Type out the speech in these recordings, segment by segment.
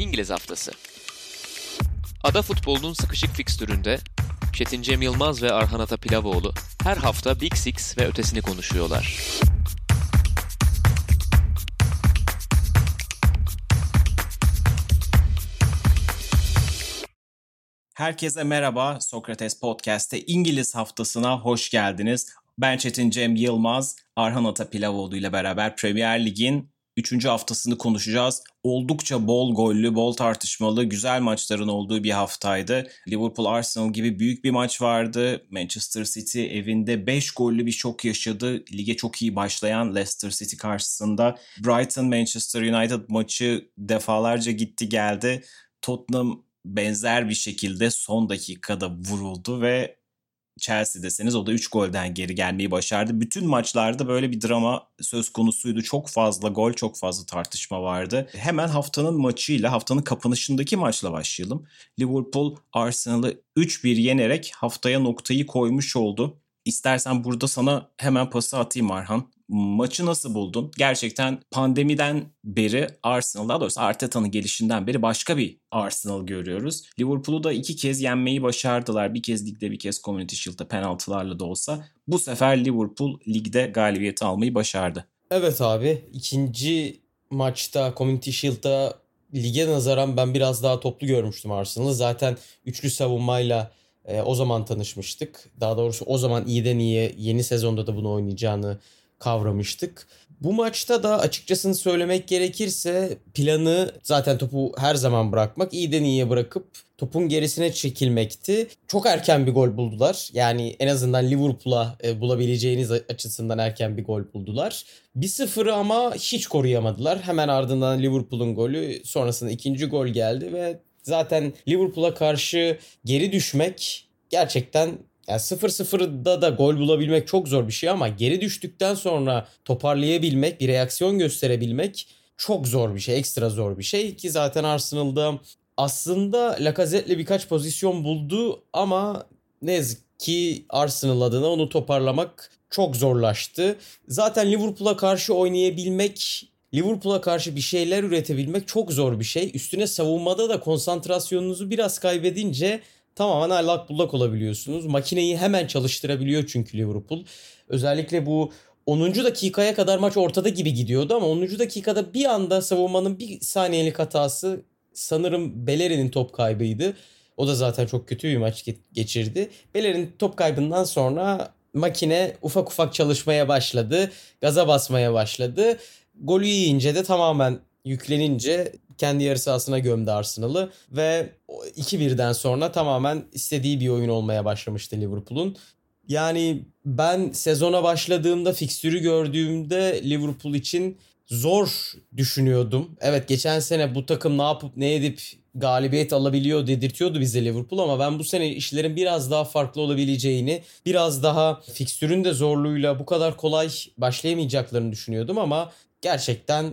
İngiliz Haftası Ada futbolunun sıkışık fikstüründe Çetin Cem Yılmaz ve Arhan Atapilavoğlu her hafta Big Six ve ötesini konuşuyorlar. Herkese merhaba. Sokrates Podcast'te İngiliz haftasına hoş geldiniz. Ben Çetin Cem Yılmaz, Arhan Atapilavoğlu ile beraber Premier Lig'in 3. haftasını konuşacağız. Oldukça bol gollü, bol tartışmalı, güzel maçların olduğu bir haftaydı. Liverpool Arsenal gibi büyük bir maç vardı. Manchester City evinde 5 gollü bir şok yaşadı. Lige çok iyi başlayan Leicester City karşısında. Brighton Manchester United maçı defalarca gitti geldi. Tottenham benzer bir şekilde son dakikada vuruldu ve Chelsea deseniz o da 3 golden geri gelmeyi başardı. Bütün maçlarda böyle bir drama söz konusuydu. Çok fazla gol, çok fazla tartışma vardı. Hemen haftanın maçıyla, haftanın kapanışındaki maçla başlayalım. Liverpool Arsenal'ı 3-1 yenerek haftaya noktayı koymuş oldu. İstersen burada sana hemen pası atayım Arhan. Maçı nasıl buldun? Gerçekten pandemiden beri Arsenal, daha doğrusu Arteta'nın gelişinden beri başka bir Arsenal görüyoruz. Liverpool'u da iki kez yenmeyi başardılar. Bir kez ligde bir kez Community Shield'da penaltılarla da olsa. Bu sefer Liverpool ligde galibiyeti almayı başardı. Evet abi. ikinci maçta Community Shield'da lige nazaran ben biraz daha toplu görmüştüm Arsenal'ı. Zaten üçlü savunmayla e, o zaman tanışmıştık. Daha doğrusu o zaman iyiden iyiye yeni sezonda da bunu oynayacağını kavramıştık. Bu maçta da açıkçasını söylemek gerekirse planı zaten topu her zaman bırakmak, iyiden iyiye bırakıp topun gerisine çekilmekti. Çok erken bir gol buldular. Yani en azından Liverpool'a e, bulabileceğiniz açısından erken bir gol buldular. 1-0'ı ama hiç koruyamadılar. Hemen ardından Liverpool'un golü, sonrasında ikinci gol geldi ve zaten Liverpool'a karşı geri düşmek gerçekten yani 0-0'da da gol bulabilmek çok zor bir şey ama geri düştükten sonra toparlayabilmek, bir reaksiyon gösterebilmek çok zor bir şey, ekstra zor bir şey ki zaten Arsenal'da aslında Lacazette'le birkaç pozisyon buldu ama ne yazık ki Arsenal adına onu toparlamak çok zorlaştı. Zaten Liverpool'a karşı oynayabilmek Liverpool'a karşı bir şeyler üretebilmek çok zor bir şey. Üstüne savunmada da konsantrasyonunuzu biraz kaybedince tamamen allak bullak olabiliyorsunuz. Makineyi hemen çalıştırabiliyor çünkü Liverpool. Özellikle bu 10. dakikaya kadar maç ortada gibi gidiyordu ama 10. dakikada bir anda savunmanın bir saniyelik hatası sanırım Beleri'nin top kaybıydı. O da zaten çok kötü bir maç geçirdi. Beleri'nin top kaybından sonra makine ufak ufak çalışmaya başladı. Gaza basmaya başladı. Golü yiyince de tamamen yüklenince kendi yarı sahasına gömdü Arsenal'ı ve 2-1'den sonra tamamen istediği bir oyun olmaya başlamıştı Liverpool'un. Yani ben sezona başladığımda fikstürü gördüğümde Liverpool için zor düşünüyordum. Evet geçen sene bu takım ne yapıp ne edip galibiyet alabiliyor dedirtiyordu bize Liverpool ama ben bu sene işlerin biraz daha farklı olabileceğini, biraz daha fikstürün de zorluğuyla bu kadar kolay başlayamayacaklarını düşünüyordum ama gerçekten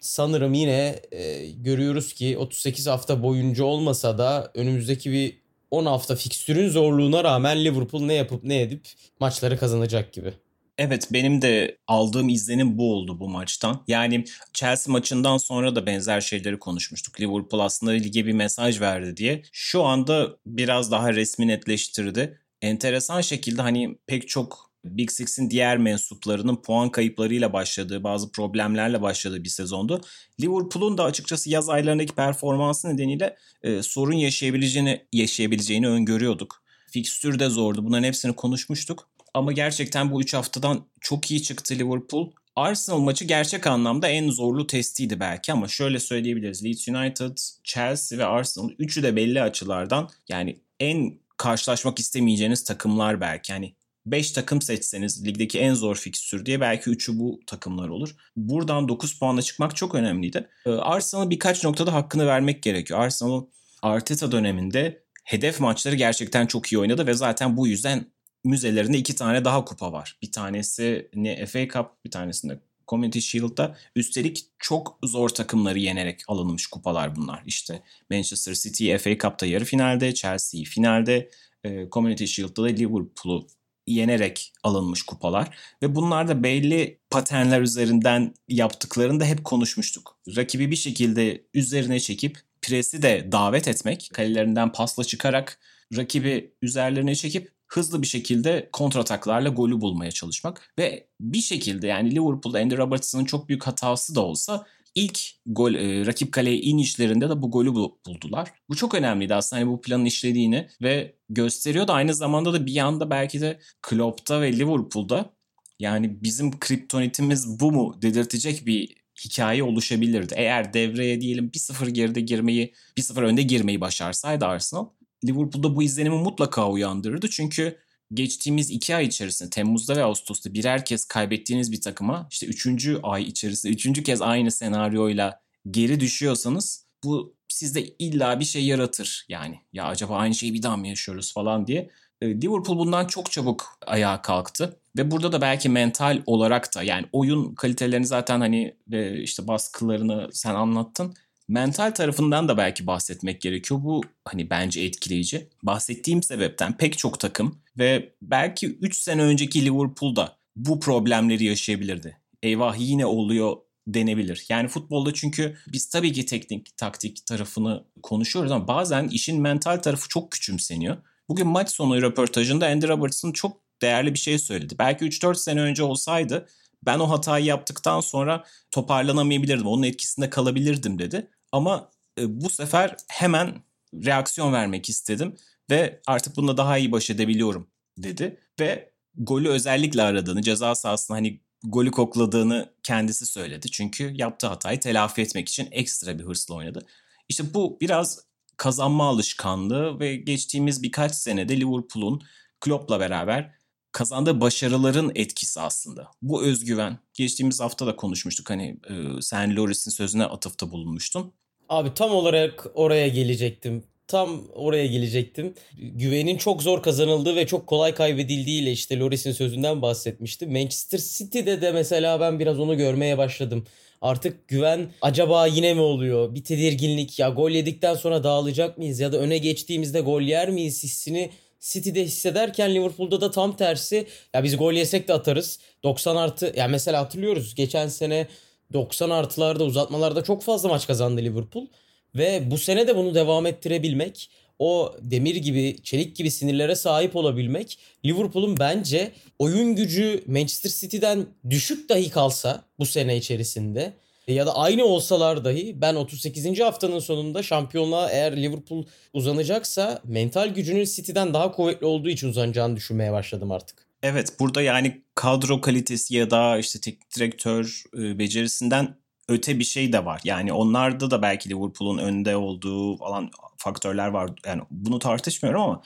sanırım yine e, görüyoruz ki 38 hafta boyunca olmasa da önümüzdeki bir 10 hafta fikstürün zorluğuna rağmen Liverpool ne yapıp ne edip maçları kazanacak gibi. Evet benim de aldığım izlenim bu oldu bu maçtan. Yani Chelsea maçından sonra da benzer şeyleri konuşmuştuk. Liverpool aslında lige bir mesaj verdi diye. Şu anda biraz daha resmi netleştirdi. Enteresan şekilde hani pek çok Big Six'in diğer mensuplarının puan kayıplarıyla başladığı, bazı problemlerle başladığı bir sezondu. Liverpool'un da açıkçası yaz aylarındaki performansı nedeniyle e, sorun yaşayabileceğini yaşayabileceğini öngörüyorduk. Fikstür de zordu. Bunların hepsini konuşmuştuk. Ama gerçekten bu 3 haftadan çok iyi çıktı Liverpool. Arsenal maçı gerçek anlamda en zorlu testiydi belki ama şöyle söyleyebiliriz. Leeds United, Chelsea ve Arsenal üçü de belli açılardan yani en karşılaşmak istemeyeceğiniz takımlar belki. Yani 5 takım seçseniz ligdeki en zor fikstür diye belki 3'ü bu takımlar olur. Buradan 9 puanla çıkmak çok önemliydi. Ee, Arsenal'a birkaç noktada hakkını vermek gerekiyor. Arsenal Arteta döneminde hedef maçları gerçekten çok iyi oynadı ve zaten bu yüzden müzelerinde iki tane daha kupa var. Bir tanesi ne FA Cup, bir tanesinde Community Shield'da üstelik çok zor takımları yenerek alınmış kupalar bunlar. İşte Manchester City FA Cup'ta yarı finalde, Chelsea finalde, e, Community Shield'da da Liverpool'u yenerek alınmış kupalar ve bunlar da belli paternler üzerinden yaptıklarını da hep konuşmuştuk. Rakibi bir şekilde üzerine çekip presi de davet etmek, kalelerinden pasla çıkarak rakibi üzerlerine çekip hızlı bir şekilde kontrataklarla golü bulmaya çalışmak ve bir şekilde yani Liverpool'da Andy Robertson'ın çok büyük hatası da olsa ilk gol e, rakip kaleye inişlerinde de bu golü buldular. Bu çok önemliydi aslında hani bu planın işlediğini ve gösteriyor da aynı zamanda da bir yanda belki de Klopp'ta ve Liverpool'da yani bizim kriptonitimiz bu mu dedirtecek bir hikaye oluşabilirdi. Eğer devreye diyelim 1-0 geride girmeyi, 1-0 önde girmeyi başarsaydı Arsenal Liverpool'da bu izlenimi mutlaka uyandırırdı. Çünkü geçtiğimiz iki ay içerisinde Temmuz'da ve Ağustos'ta birer kez kaybettiğiniz bir takıma işte üçüncü ay içerisinde üçüncü kez aynı senaryoyla geri düşüyorsanız bu sizde illa bir şey yaratır. Yani ya acaba aynı şeyi bir daha mı yaşıyoruz falan diye. Liverpool bundan çok çabuk ayağa kalktı. Ve burada da belki mental olarak da yani oyun kalitelerini zaten hani işte baskılarını sen anlattın mental tarafından da belki bahsetmek gerekiyor. Bu hani bence etkileyici. Bahsettiğim sebepten pek çok takım ve belki 3 sene önceki Liverpool'da bu problemleri yaşayabilirdi. Eyvah yine oluyor denebilir. Yani futbolda çünkü biz tabii ki teknik, taktik tarafını konuşuyoruz ama bazen işin mental tarafı çok küçümseniyor. Bugün maç sonu röportajında Andy Robertson çok değerli bir şey söyledi. Belki 3-4 sene önce olsaydı ben o hatayı yaptıktan sonra toparlanamayabilirdim. Onun etkisinde kalabilirdim dedi. Ama e, bu sefer hemen reaksiyon vermek istedim ve artık bununla daha iyi baş edebiliyorum dedi ve golü özellikle aradığını, ceza sahasında hani golü kokladığını kendisi söyledi. Çünkü yaptığı hatayı telafi etmek için ekstra bir hırsla oynadı. İşte bu biraz kazanma alışkanlığı ve geçtiğimiz birkaç senede Liverpool'un Klopp'la beraber kazandığı başarıların etkisi aslında. Bu özgüven. Geçtiğimiz hafta da konuşmuştuk hani e, sen Loris'in sözüne atıfta bulunmuştun. Abi tam olarak oraya gelecektim. Tam oraya gelecektim. Güvenin çok zor kazanıldığı ve çok kolay kaybedildiğiyle işte Loris'in sözünden bahsetmiştim. Manchester City'de de mesela ben biraz onu görmeye başladım. Artık güven acaba yine mi oluyor? Bir tedirginlik ya gol yedikten sonra dağılacak mıyız ya da öne geçtiğimizde gol yer miyiz hissini City'de hissederken Liverpool'da da tam tersi. Ya biz gol yesek de atarız. 90 artı ya mesela hatırlıyoruz geçen sene 90 artılarda uzatmalarda çok fazla maç kazandı Liverpool. Ve bu sene de bunu devam ettirebilmek o demir gibi, çelik gibi sinirlere sahip olabilmek Liverpool'un bence oyun gücü Manchester City'den düşük dahi kalsa bu sene içerisinde ya da aynı olsalar dahi ben 38. haftanın sonunda şampiyonluğa eğer Liverpool uzanacaksa mental gücünün City'den daha kuvvetli olduğu için uzanacağını düşünmeye başladım artık. Evet burada yani kadro kalitesi ya da işte teknik direktör e, becerisinden öte bir şey de var. Yani onlarda da belki Liverpool'un önde olduğu falan faktörler var. Yani bunu tartışmıyorum ama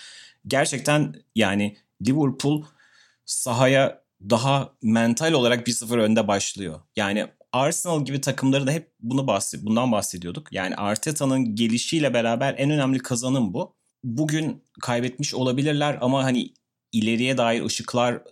gerçekten yani Liverpool sahaya daha mental olarak bir sıfır önde başlıyor. Yani Arsenal gibi takımları da hep bunu bahsed bundan bahsediyorduk. Yani Arteta'nın gelişiyle beraber en önemli kazanım bu. Bugün kaybetmiş olabilirler ama hani ileriye dair ışıklar e,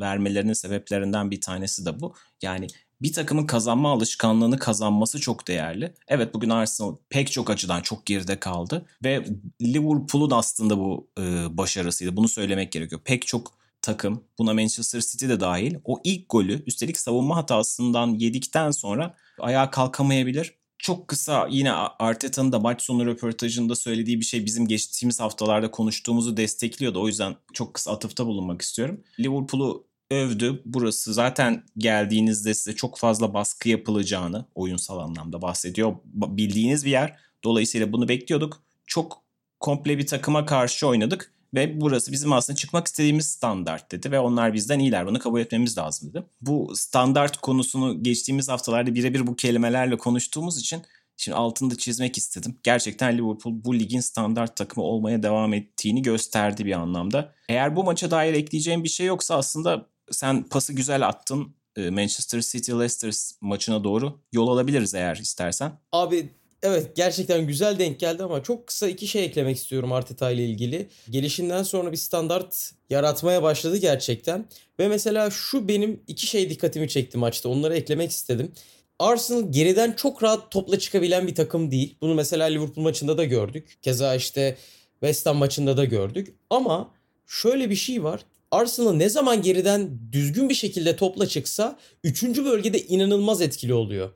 vermelerinin sebeplerinden bir tanesi de bu. Yani bir takımın kazanma alışkanlığını kazanması çok değerli. Evet bugün Arsenal pek çok açıdan çok geride kaldı ve Liverpool'un aslında bu e, başarısıydı. Bunu söylemek gerekiyor. Pek çok takım buna Manchester City de dahil o ilk golü üstelik savunma hatasından yedikten sonra ayağa kalkamayabilir. Çok kısa yine Arteta'nın da maç sonu röportajında söylediği bir şey bizim geçtiğimiz haftalarda konuştuğumuzu destekliyordu. O yüzden çok kısa atıfta bulunmak istiyorum. Liverpool'u övdü. Burası zaten geldiğinizde size çok fazla baskı yapılacağını oyunsal anlamda bahsediyor. Bildiğiniz bir yer. Dolayısıyla bunu bekliyorduk. Çok komple bir takıma karşı oynadık ve burası bizim aslında çıkmak istediğimiz standart dedi ve onlar bizden iyiler bunu kabul etmemiz lazım dedi. Bu standart konusunu geçtiğimiz haftalarda birebir bu kelimelerle konuştuğumuz için şimdi altını da çizmek istedim. Gerçekten Liverpool bu ligin standart takımı olmaya devam ettiğini gösterdi bir anlamda. Eğer bu maça dair ekleyeceğim bir şey yoksa aslında sen pası güzel attın. Ee, Manchester City Leicester maçına doğru yol alabiliriz eğer istersen. Abi Evet gerçekten güzel denk geldi ama çok kısa iki şey eklemek istiyorum Arteta ile ilgili. Gelişinden sonra bir standart yaratmaya başladı gerçekten. Ve mesela şu benim iki şey dikkatimi çekti maçta onları eklemek istedim. Arsenal geriden çok rahat topla çıkabilen bir takım değil. Bunu mesela Liverpool maçında da gördük. Keza işte West Ham maçında da gördük. Ama şöyle bir şey var. Arsenal ne zaman geriden düzgün bir şekilde topla çıksa 3. bölgede inanılmaz etkili oluyor.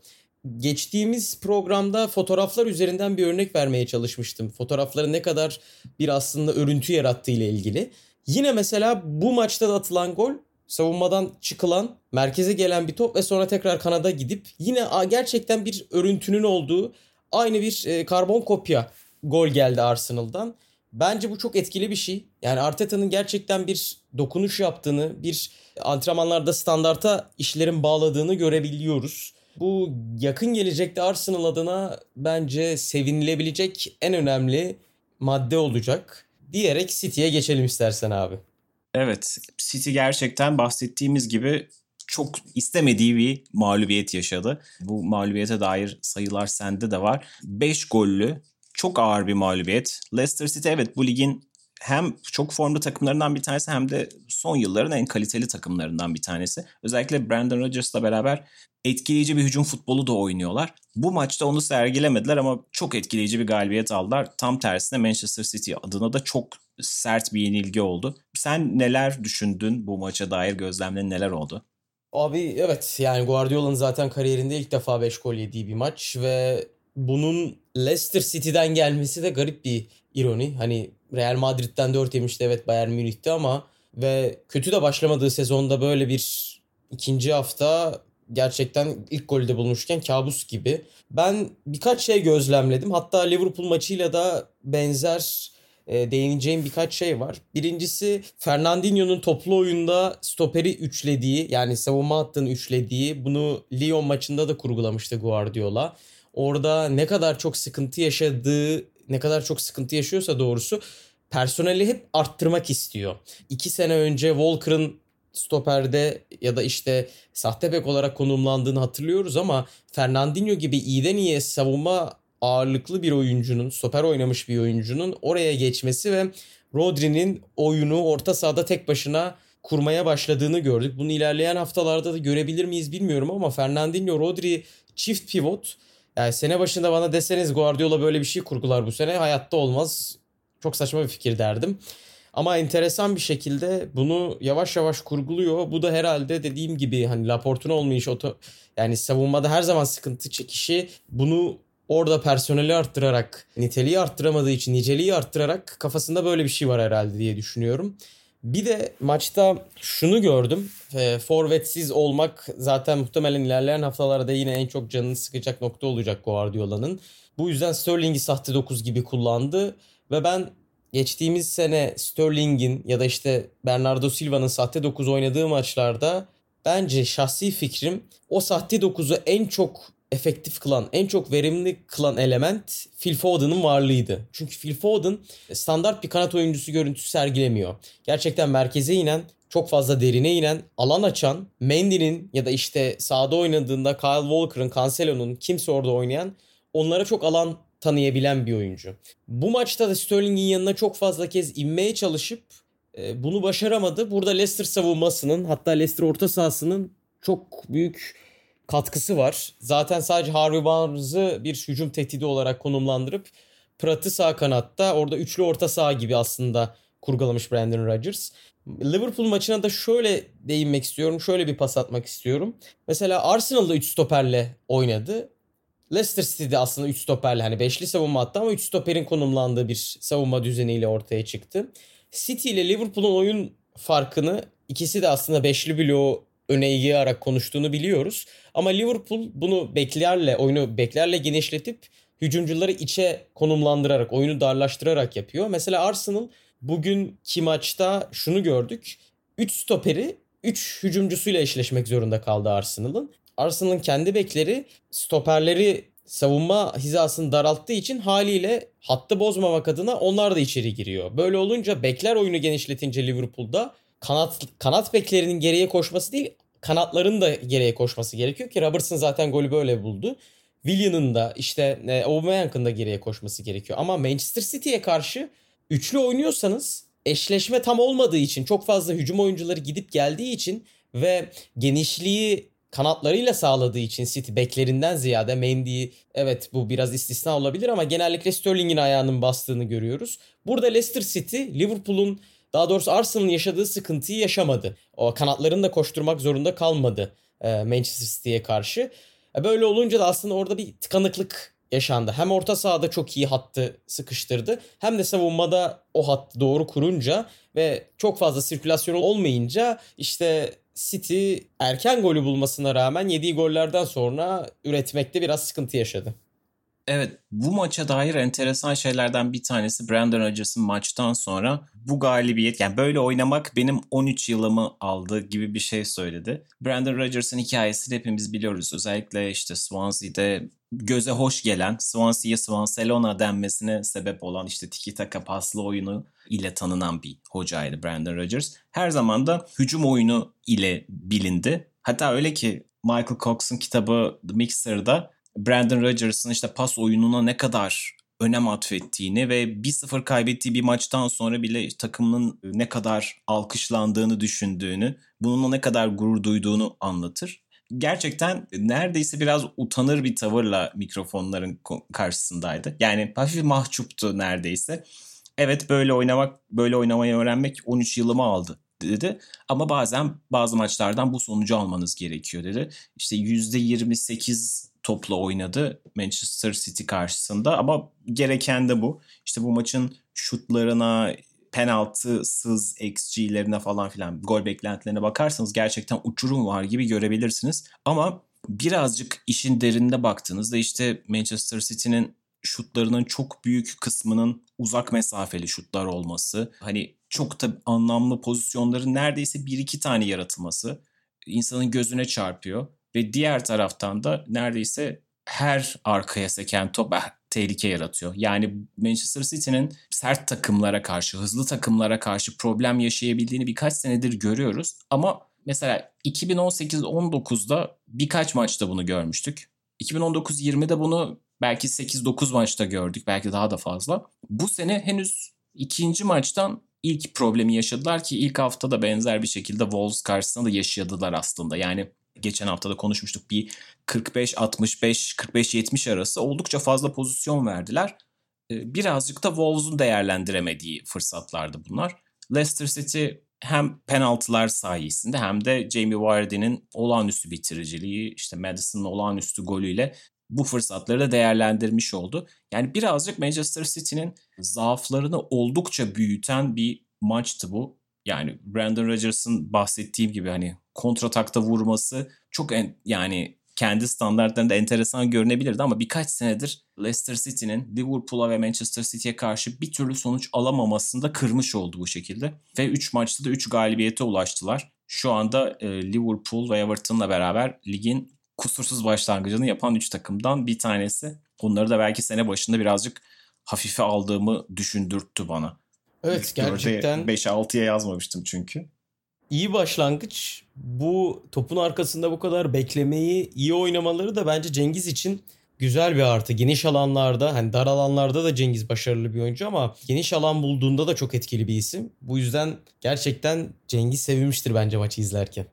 Geçtiğimiz programda fotoğraflar üzerinden bir örnek vermeye çalışmıştım. Fotoğrafların ne kadar bir aslında örüntü yarattığı ile ilgili. Yine mesela bu maçta da atılan gol savunmadan çıkılan, merkeze gelen bir top ve sonra tekrar kanada gidip yine gerçekten bir örüntünün olduğu aynı bir e, karbon kopya gol geldi Arsenal'dan. Bence bu çok etkili bir şey. Yani Arteta'nın gerçekten bir dokunuş yaptığını, bir antrenmanlarda standarta işlerin bağladığını görebiliyoruz. Bu yakın gelecekte Arsenal adına bence sevinilebilecek en önemli madde olacak. Diyerek City'ye geçelim istersen abi. Evet, City gerçekten bahsettiğimiz gibi çok istemediği bir mağlubiyet yaşadı. Bu mağlubiyete dair sayılar sende de var. 5 gollü çok ağır bir mağlubiyet. Leicester City evet bu ligin hem çok formlu takımlarından bir tanesi hem de son yılların en kaliteli takımlarından bir tanesi. Özellikle Brandon Rodgers'la beraber etkileyici bir hücum futbolu da oynuyorlar. Bu maçta onu sergilemediler ama çok etkileyici bir galibiyet aldılar. Tam tersine Manchester City adına da çok sert bir yenilgi oldu. Sen neler düşündün bu maça dair gözlemlerin neler oldu? Abi evet yani Guardiola'nın zaten kariyerinde ilk defa 5 gol yediği bir maç ve bunun Leicester City'den gelmesi de garip bir ironi. Hani Real Madrid'den 4 yemişti evet Bayern Münih'te ama ve kötü de başlamadığı sezonda böyle bir ikinci hafta gerçekten ilk golde bulmuşken kabus gibi. Ben birkaç şey gözlemledim. Hatta Liverpool maçıyla da benzer e, değineceğim birkaç şey var. Birincisi Fernandinho'nun toplu oyunda stoperi üçlediği yani savunma hattını üçlediği bunu Lyon maçında da kurgulamıştı Guardiola. Orada ne kadar çok sıkıntı yaşadığı ne kadar çok sıkıntı yaşıyorsa doğrusu personeli hep arttırmak istiyor. İki sene önce Walker'ın stoperde ya da işte sahte bek olarak konumlandığını hatırlıyoruz ama Fernandinho gibi iyiden iyiye savunma ağırlıklı bir oyuncunun, stoper oynamış bir oyuncunun oraya geçmesi ve Rodri'nin oyunu orta sahada tek başına kurmaya başladığını gördük. Bunu ilerleyen haftalarda da görebilir miyiz bilmiyorum ama Fernandinho, Rodri çift pivot. Yani sene başında bana deseniz Guardiola böyle bir şey kurgular bu sene hayatta olmaz. Çok saçma bir fikir derdim. Ama enteresan bir şekilde bunu yavaş yavaş kurguluyor. Bu da herhalde dediğim gibi hani Laporte'un olmayış oto yani savunmada her zaman sıkıntı çekişi bunu orada personeli arttırarak, niteliği arttıramadığı için niceliği arttırarak kafasında böyle bir şey var herhalde diye düşünüyorum. Bir de maçta şunu gördüm. E, forvetsiz olmak zaten muhtemelen ilerleyen haftalarda yine en çok canını sıkacak nokta olacak Guardiola'nın. Bu yüzden Sterling'i sahte 9 gibi kullandı ve ben geçtiğimiz sene Sterling'in ya da işte Bernardo Silva'nın sahte 9 oynadığı maçlarda bence şahsi fikrim o sahte 9'u en çok efektif kılan, en çok verimli kılan element Phil Foden'ın varlığıydı. Çünkü Phil Foden standart bir kanat oyuncusu görüntüsü sergilemiyor. Gerçekten merkeze inen, çok fazla derine inen, alan açan, Mendy'nin ya da işte sahada oynadığında Kyle Walker'ın, Cancelo'nun kimse orada oynayan onlara çok alan tanıyabilen bir oyuncu. Bu maçta da Sterling'in yanına çok fazla kez inmeye çalışıp e, bunu başaramadı. Burada Leicester savunmasının hatta Leicester orta sahasının çok büyük katkısı var. Zaten sadece Harvey Barnes'ı bir hücum tehdidi olarak konumlandırıp Pratt'ı sağ kanatta orada üçlü orta saha gibi aslında kurgulamış Brandon Rodgers. Liverpool maçına da şöyle değinmek istiyorum. Şöyle bir pas atmak istiyorum. Mesela Arsenal'da 3 stoperle oynadı. Leicester City'de aslında 3 stoperle hani 5'li savunma attı ama 3 stoperin konumlandığı bir savunma düzeniyle ortaya çıktı. City ile Liverpool'un oyun farkını ikisi de aslında 5'li bloğu öne yığarak konuştuğunu biliyoruz. Ama Liverpool bunu beklerle, oyunu beklerle genişletip hücumcuları içe konumlandırarak, oyunu darlaştırarak yapıyor. Mesela Arsenal bugünkü maçta şunu gördük. 3 stoperi 3 hücumcusuyla eşleşmek zorunda kaldı Arsenal'ın. Arsenal'ın kendi bekleri stoperleri savunma hizasını daralttığı için haliyle hattı bozmamak adına onlar da içeri giriyor. Böyle olunca bekler oyunu genişletince Liverpool'da kanat kanat beklerinin geriye koşması değil kanatların da geriye koşması gerekiyor ki Robertson zaten golü böyle buldu. Willian'ın da işte e, Aubameyang'ın da geriye koşması gerekiyor. Ama Manchester City'ye karşı üçlü oynuyorsanız eşleşme tam olmadığı için çok fazla hücum oyuncuları gidip geldiği için ve genişliği kanatlarıyla sağladığı için City beklerinden ziyade Mendy evet bu biraz istisna olabilir ama genellikle Sterling'in ayağının bastığını görüyoruz. Burada Leicester City Liverpool'un daha doğrusu Arsenal'ın yaşadığı sıkıntıyı yaşamadı. O kanatların da koşturmak zorunda kalmadı e, Manchester City'ye karşı. Böyle olunca da aslında orada bir tıkanıklık yaşandı. Hem orta sahada çok iyi hattı sıkıştırdı hem de savunmada o hattı doğru kurunca ve çok fazla sirkülasyon olmayınca işte City erken golü bulmasına rağmen yediği gollerden sonra üretmekte biraz sıkıntı yaşadı. Evet bu maça dair enteresan şeylerden bir tanesi Brandon Rodgers'ın maçtan sonra bu galibiyet yani böyle oynamak benim 13 yılımı aldı gibi bir şey söyledi. Brandon Rodgers'ın hikayesini hepimiz biliyoruz. Özellikle işte Swansea'de göze hoş gelen Swansea'ya Swanselona denmesine sebep olan işte tiki taka paslı oyunu ile tanınan bir hocaydı Brandon Rodgers. Her zaman da hücum oyunu ile bilindi. Hatta öyle ki Michael Cox'un kitabı The Mixer'da Brandon Rodgers'ın işte pas oyununa ne kadar önem atfettiğini ve 1-0 kaybettiği bir maçtan sonra bile takımının ne kadar alkışlandığını düşündüğünü, bununla ne kadar gurur duyduğunu anlatır. Gerçekten neredeyse biraz utanır bir tavırla mikrofonların karşısındaydı. Yani hafif mahcuptu neredeyse. Evet böyle oynamak, böyle oynamayı öğrenmek 13 yılımı aldı dedi. Ama bazen bazı maçlardan bu sonucu almanız gerekiyor dedi. İşte %28 topla oynadı Manchester City karşısında ama gereken de bu. İşte bu maçın şutlarına, penaltısız XG'lerine falan filan gol beklentilerine bakarsanız gerçekten uçurum var gibi görebilirsiniz. Ama birazcık işin derinine baktığınızda işte Manchester City'nin şutlarının çok büyük kısmının uzak mesafeli şutlar olması, hani çok da anlamlı pozisyonların neredeyse bir iki tane yaratılması insanın gözüne çarpıyor. Ve diğer taraftan da neredeyse her arkaya seken top eh, tehlike yaratıyor. Yani Manchester City'nin sert takımlara karşı, hızlı takımlara karşı problem yaşayabildiğini birkaç senedir görüyoruz. Ama mesela 2018-19'da birkaç maçta bunu görmüştük. 2019-20'de bunu belki 8-9 maçta gördük. Belki daha da fazla. Bu sene henüz ikinci maçtan ilk problemi yaşadılar ki ilk hafta da benzer bir şekilde Wolves karşısında da yaşadılar aslında. Yani geçen hafta da konuşmuştuk bir 45-65, 45-70 arası oldukça fazla pozisyon verdiler. Ee, birazcık da Wolves'un değerlendiremediği fırsatlardı bunlar. Leicester City hem penaltılar sayesinde hem de Jamie Vardy'nin olağanüstü bitiriciliği, işte Madison'ın olağanüstü golüyle bu fırsatları da değerlendirmiş oldu. Yani birazcık Manchester City'nin zaaflarını oldukça büyüten bir maçtı bu. Yani Brandon Rodgers'ın bahsettiğim gibi hani kontratakta vurması çok en, yani kendi standartlarında enteresan görünebilirdi ama birkaç senedir Leicester City'nin Liverpool'a ve Manchester City'ye karşı bir türlü sonuç alamamasını da kırmış oldu bu şekilde. Ve 3 maçta da 3 galibiyete ulaştılar. Şu anda e, Liverpool ve Everton'la beraber ligin kusursuz başlangıcını yapan 3 takımdan bir tanesi. Onları da belki sene başında birazcık hafife aldığımı düşündürttü bana. Evet gerçekten. 5-6'ya yazmamıştım çünkü iyi başlangıç. Bu topun arkasında bu kadar beklemeyi, iyi oynamaları da bence Cengiz için güzel bir artı. Geniş alanlarda hani dar alanlarda da Cengiz başarılı bir oyuncu ama geniş alan bulduğunda da çok etkili bir isim. Bu yüzden gerçekten Cengiz sevinmiştir bence maçı izlerken.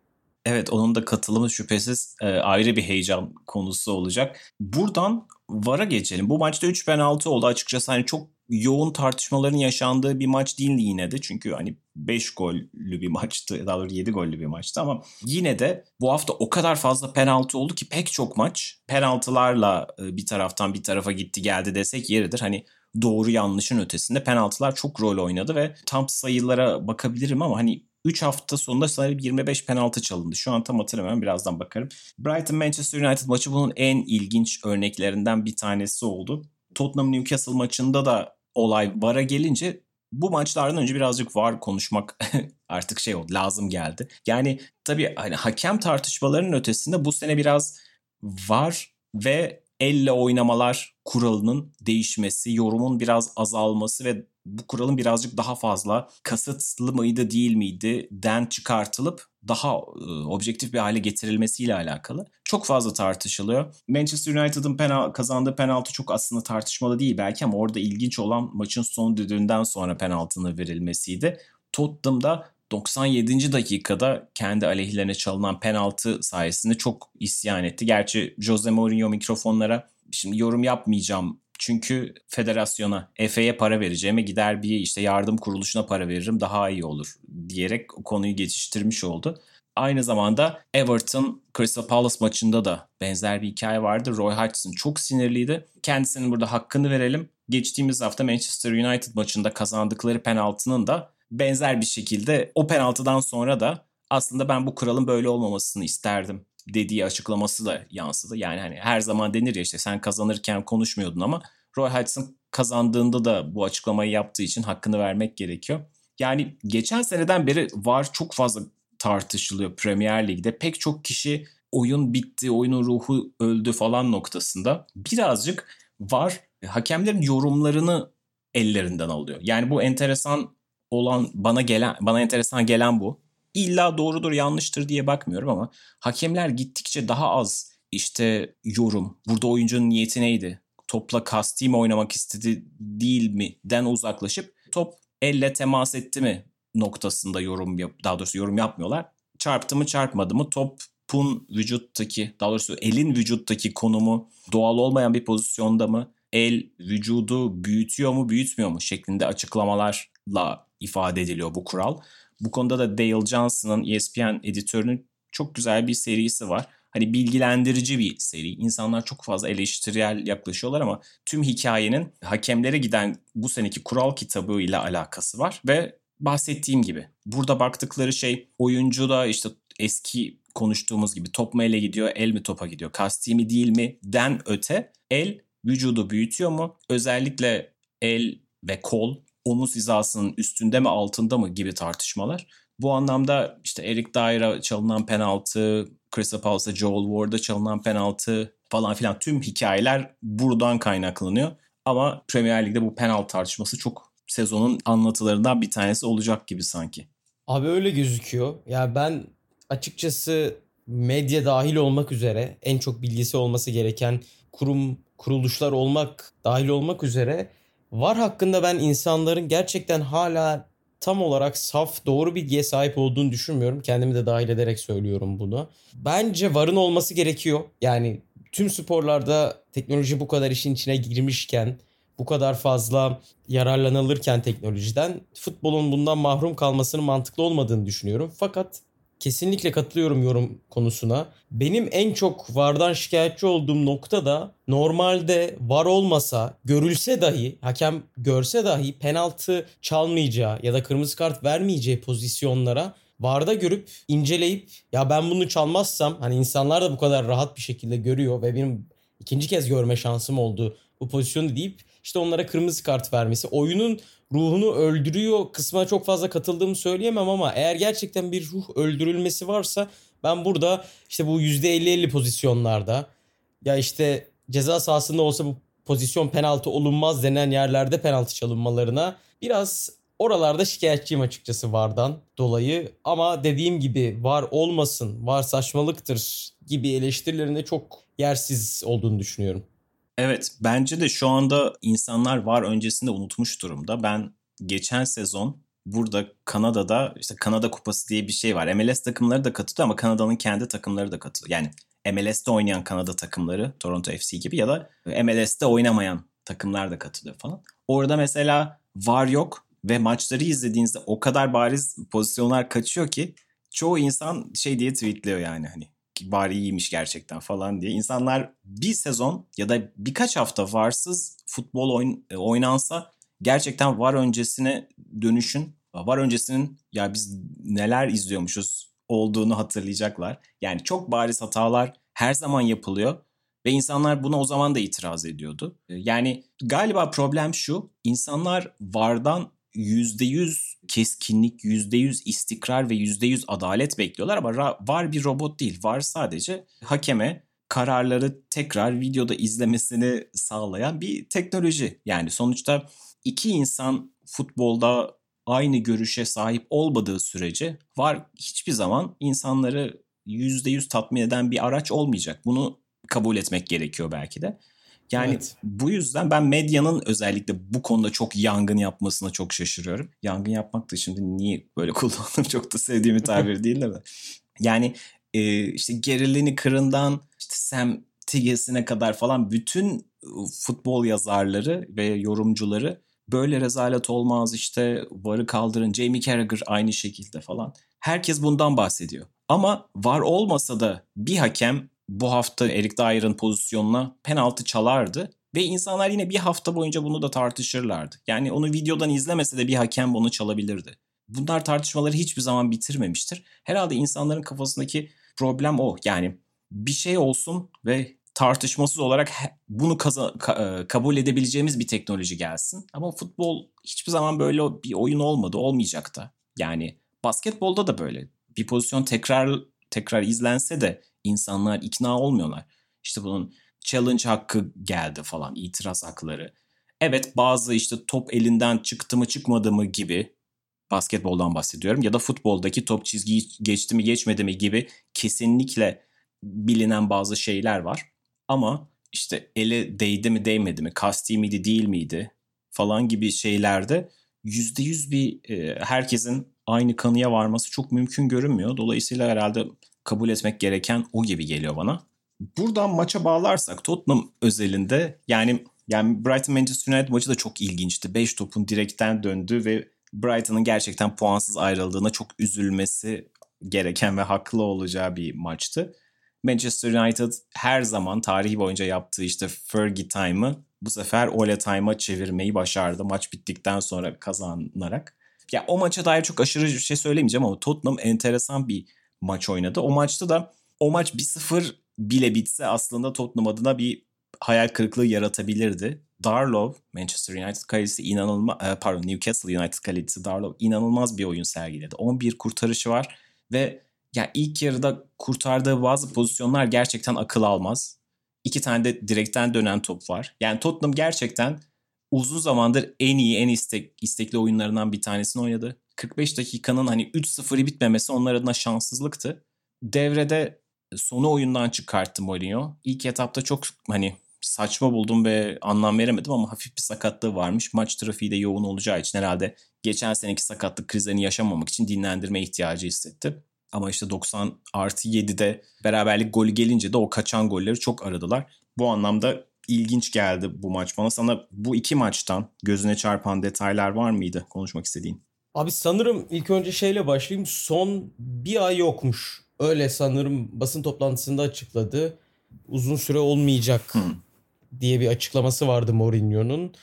Evet onun da katılımı şüphesiz e, ayrı bir heyecan konusu olacak. Buradan VAR'a geçelim. Bu maçta 3 penaltı oldu. Açıkçası hani çok yoğun tartışmaların yaşandığı bir maç değildi yine de. Çünkü hani 5 gollü bir maçtı. Daha doğrusu 7 gollü bir maçtı ama yine de bu hafta o kadar fazla penaltı oldu ki pek çok maç penaltılarla e, bir taraftan bir tarafa gitti geldi desek yeridir. Hani doğru yanlışın ötesinde penaltılar çok rol oynadı ve tam sayılara bakabilirim ama hani 3 hafta sonunda sanırım 25 penaltı çalındı. Şu an tam hatırlamıyorum birazdan bakarım. Brighton Manchester United maçı bunun en ilginç örneklerinden bir tanesi oldu. Tottenham Newcastle maçında da olay VAR'a gelince bu maçlardan önce birazcık VAR konuşmak artık şey oldu lazım geldi. Yani tabii hani hakem tartışmalarının ötesinde bu sene biraz VAR ve elle oynamalar kuralının değişmesi, yorumun biraz azalması ve bu kuralın birazcık daha fazla kasıtlı mıydı değil miydi den çıkartılıp daha e, objektif bir hale getirilmesiyle alakalı. Çok fazla tartışılıyor. Manchester United'ın penal kazandığı penaltı çok aslında tartışmalı değil belki ama orada ilginç olan maçın son düdüğünden sonra penaltının verilmesiydi. Tottenham'da 97. dakikada kendi aleyhlerine çalınan penaltı sayesinde çok isyan etti. Gerçi Jose Mourinho mikrofonlara şimdi yorum yapmayacağım çünkü federasyona, FA'ya para vereceğime gider bir işte yardım kuruluşuna para veririm daha iyi olur diyerek konuyu geçiştirmiş oldu. Aynı zamanda Everton Crystal Palace maçında da benzer bir hikaye vardı. Roy Hodgson çok sinirliydi. Kendisinin burada hakkını verelim. Geçtiğimiz hafta Manchester United maçında kazandıkları penaltının da benzer bir şekilde o penaltıdan sonra da aslında ben bu kuralın böyle olmamasını isterdim dediği açıklaması da yansıdı. Yani hani her zaman denir ya işte sen kazanırken konuşmuyordun ama Roy Hodgson kazandığında da bu açıklamayı yaptığı için hakkını vermek gerekiyor. Yani geçen seneden beri var çok fazla tartışılıyor Premier Lig'de. Pek çok kişi oyun bitti, oyunun ruhu öldü falan noktasında. Birazcık var hakemlerin yorumlarını ellerinden alıyor. Yani bu enteresan olan bana gelen bana enteresan gelen bu. İlla doğrudur yanlıştır diye bakmıyorum ama hakemler gittikçe daha az işte yorum. Burada oyuncunun niyeti neydi? Topla kasti mi oynamak istedi değil mi den uzaklaşıp top elle temas etti mi noktasında yorum yap daha doğrusu yorum yapmıyorlar. Çarptı mı çarpmadı mı topun vücuttaki daha doğrusu elin vücuttaki konumu doğal olmayan bir pozisyonda mı el vücudu büyütüyor mu büyütmüyor mu şeklinde açıklamalarla ifade ediliyor bu kural. Bu konuda da Dale Johnson'ın ESPN editörünün çok güzel bir serisi var. Hani bilgilendirici bir seri. İnsanlar çok fazla eleştirel yaklaşıyorlar ama tüm hikayenin hakemlere giden bu seneki kural kitabı ile alakası var ve bahsettiğim gibi burada baktıkları şey oyuncu da işte eski konuştuğumuz gibi top mu ele gidiyor, el mi topa gidiyor, kasti mi değil mi den öte el vücudu büyütüyor mu? Özellikle el ve kol omuz hizasının üstünde mi altında mı gibi tartışmalar. Bu anlamda işte Eric Dyer'a çalınan penaltı, Crystal Palace'a Joel Ward'a çalınan penaltı falan filan tüm hikayeler buradan kaynaklanıyor. Ama Premier Lig'de bu penaltı tartışması çok sezonun anlatılarından bir tanesi olacak gibi sanki. Abi öyle gözüküyor. Ya ben açıkçası medya dahil olmak üzere en çok bilgisi olması gereken kurum kuruluşlar olmak dahil olmak üzere var hakkında ben insanların gerçekten hala tam olarak saf doğru bilgiye sahip olduğunu düşünmüyorum. Kendimi de dahil ederek söylüyorum bunu. Bence varın olması gerekiyor. Yani tüm sporlarda teknoloji bu kadar işin içine girmişken bu kadar fazla yararlanılırken teknolojiden futbolun bundan mahrum kalmasının mantıklı olmadığını düşünüyorum. Fakat kesinlikle katılıyorum yorum konusuna. Benim en çok vardan şikayetçi olduğum nokta da normalde var olmasa, görülse dahi, hakem görse dahi penaltı çalmayacağı ya da kırmızı kart vermeyeceği pozisyonlara Varda görüp inceleyip ya ben bunu çalmazsam hani insanlar da bu kadar rahat bir şekilde görüyor ve benim ikinci kez görme şansım oldu bu pozisyonu deyip işte onlara kırmızı kart vermesi oyunun ruhunu öldürüyor kısmına çok fazla katıldığımı söyleyemem ama eğer gerçekten bir ruh öldürülmesi varsa ben burada işte bu %50-50 pozisyonlarda ya işte ceza sahasında olsa bu pozisyon penaltı olunmaz denen yerlerde penaltı çalınmalarına biraz oralarda şikayetçiyim açıkçası VAR'dan dolayı ama dediğim gibi VAR olmasın, VAR saçmalıktır gibi eleştirilerinde çok yersiz olduğunu düşünüyorum. Evet bence de şu anda insanlar var öncesinde unutmuş durumda. Ben geçen sezon burada Kanada'da işte Kanada Kupası diye bir şey var. MLS takımları da katılıyor ama Kanada'nın kendi takımları da katılıyor. Yani MLS'te oynayan Kanada takımları Toronto FC gibi ya da MLS'te oynamayan takımlar da katılıyor falan. Orada mesela var yok ve maçları izlediğinizde o kadar bariz pozisyonlar kaçıyor ki çoğu insan şey diye tweetliyor yani hani bari iyiymiş gerçekten falan diye. İnsanlar bir sezon ya da birkaç hafta varsız futbol oyn e, oynansa gerçekten var öncesine dönüşün. Var öncesinin ya biz neler izliyormuşuz olduğunu hatırlayacaklar. Yani çok bariz hatalar her zaman yapılıyor ve insanlar buna o zaman da itiraz ediyordu. E, yani galiba problem şu. insanlar vardan %100 keskinlik, %100 istikrar ve %100 adalet bekliyorlar ama var bir robot değil. Var sadece hakeme kararları tekrar videoda izlemesini sağlayan bir teknoloji. Yani sonuçta iki insan futbolda aynı görüşe sahip olmadığı sürece var hiçbir zaman insanları %100 tatmin eden bir araç olmayacak. Bunu kabul etmek gerekiyor belki de. Yani evet. bu yüzden ben medyanın özellikle bu konuda çok yangın yapmasına çok şaşırıyorum. Yangın yapmak da şimdi niye böyle kullandım çok da sevdiğim bir tabir değil de. Yani e, işte gerilini kırından işte Sam Tiges'ine kadar falan bütün futbol yazarları ve yorumcuları böyle rezalet olmaz işte varı kaldırın Jamie Carragher aynı şekilde falan. Herkes bundan bahsediyor. Ama var olmasa da bir hakem bu hafta Eric Dyer'ın pozisyonuna penaltı çalardı ve insanlar yine bir hafta boyunca bunu da tartışırlardı. Yani onu videodan izlemese de bir hakem bunu çalabilirdi. Bunlar tartışmaları hiçbir zaman bitirmemiştir. Herhalde insanların kafasındaki problem o. Yani bir şey olsun ve tartışmasız olarak bunu kaza- ka- e, kabul edebileceğimiz bir teknoloji gelsin. Ama futbol hiçbir zaman böyle bir oyun olmadı, olmayacak da. Yani basketbolda da böyle. Bir pozisyon tekrar tekrar izlense de insanlar ikna olmuyorlar. İşte bunun challenge hakkı geldi falan, itiraz hakları. Evet bazı işte top elinden çıktı mı çıkmadı mı gibi basketboldan bahsediyorum ya da futboldaki top çizgiyi geçti mi geçmedi mi gibi kesinlikle bilinen bazı şeyler var. Ama işte ele değdi mi değmedi mi, kasti miydi değil miydi falan gibi şeylerde yüzde yüz bir herkesin aynı kanıya varması çok mümkün görünmüyor. Dolayısıyla herhalde kabul etmek gereken o gibi geliyor bana. Buradan maça bağlarsak Tottenham özelinde yani yani Brighton Manchester United maçı da çok ilginçti. 5 topun direkten döndü ve Brighton'ın gerçekten puansız ayrıldığına çok üzülmesi gereken ve haklı olacağı bir maçtı. Manchester United her zaman tarihi boyunca yaptığı işte Fergie Time'ı bu sefer Ole Time'a çevirmeyi başardı maç bittikten sonra kazanarak. Ya o maça dair çok aşırı bir şey söylemeyeceğim ama Tottenham enteresan bir maç oynadı. O maçta da o maç 1-0 bile bitse aslında Tottenham adına bir hayal kırıklığı yaratabilirdi. Darlow, Manchester United kalecisi inanılmaz, e, pardon Newcastle United kalecisi Darlow inanılmaz bir oyun sergiledi. 11 kurtarışı var ve yani ilk yarıda kurtardığı bazı pozisyonlar gerçekten akıl almaz. İki tane de direkten dönen top var. Yani Tottenham gerçekten uzun zamandır en iyi, en istek, istekli oyunlarından bir tanesini oynadı. 45 dakikanın hani 3-0'ı bitmemesi onlar adına şanssızlıktı. Devrede sonu oyundan çıkarttı Mourinho. İlk etapta çok hani saçma buldum ve anlam veremedim ama hafif bir sakatlığı varmış. Maç trafiği de yoğun olacağı için herhalde geçen seneki sakatlık krizlerini yaşamamak için dinlendirme ihtiyacı hissetti. Ama işte 90 artı 7'de beraberlik golü gelince de o kaçan golleri çok aradılar. Bu anlamda ilginç geldi bu maç bana. Sana bu iki maçtan gözüne çarpan detaylar var mıydı konuşmak istediğin? Abi sanırım ilk önce şeyle başlayayım. Son bir ay yokmuş. Öyle sanırım basın toplantısında açıkladı. Uzun süre olmayacak diye bir açıklaması vardı Mourinho'nun.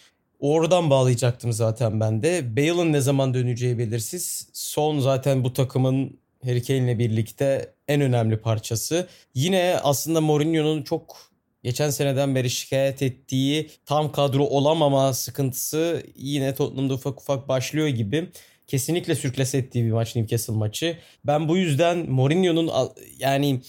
Oradan bağlayacaktım zaten ben de. Bale'ın ne zaman döneceği belirsiz. Son zaten bu takımın Harry Kane'le birlikte en önemli parçası. Yine aslında Mourinho'nun çok geçen seneden beri şikayet ettiği tam kadro olamama sıkıntısı yine Tottenham'da ufak ufak başlıyor gibi. Kesinlikle sürkles ettiği bir maç Newcastle maçı. Ben bu yüzden Mourinho'nun yani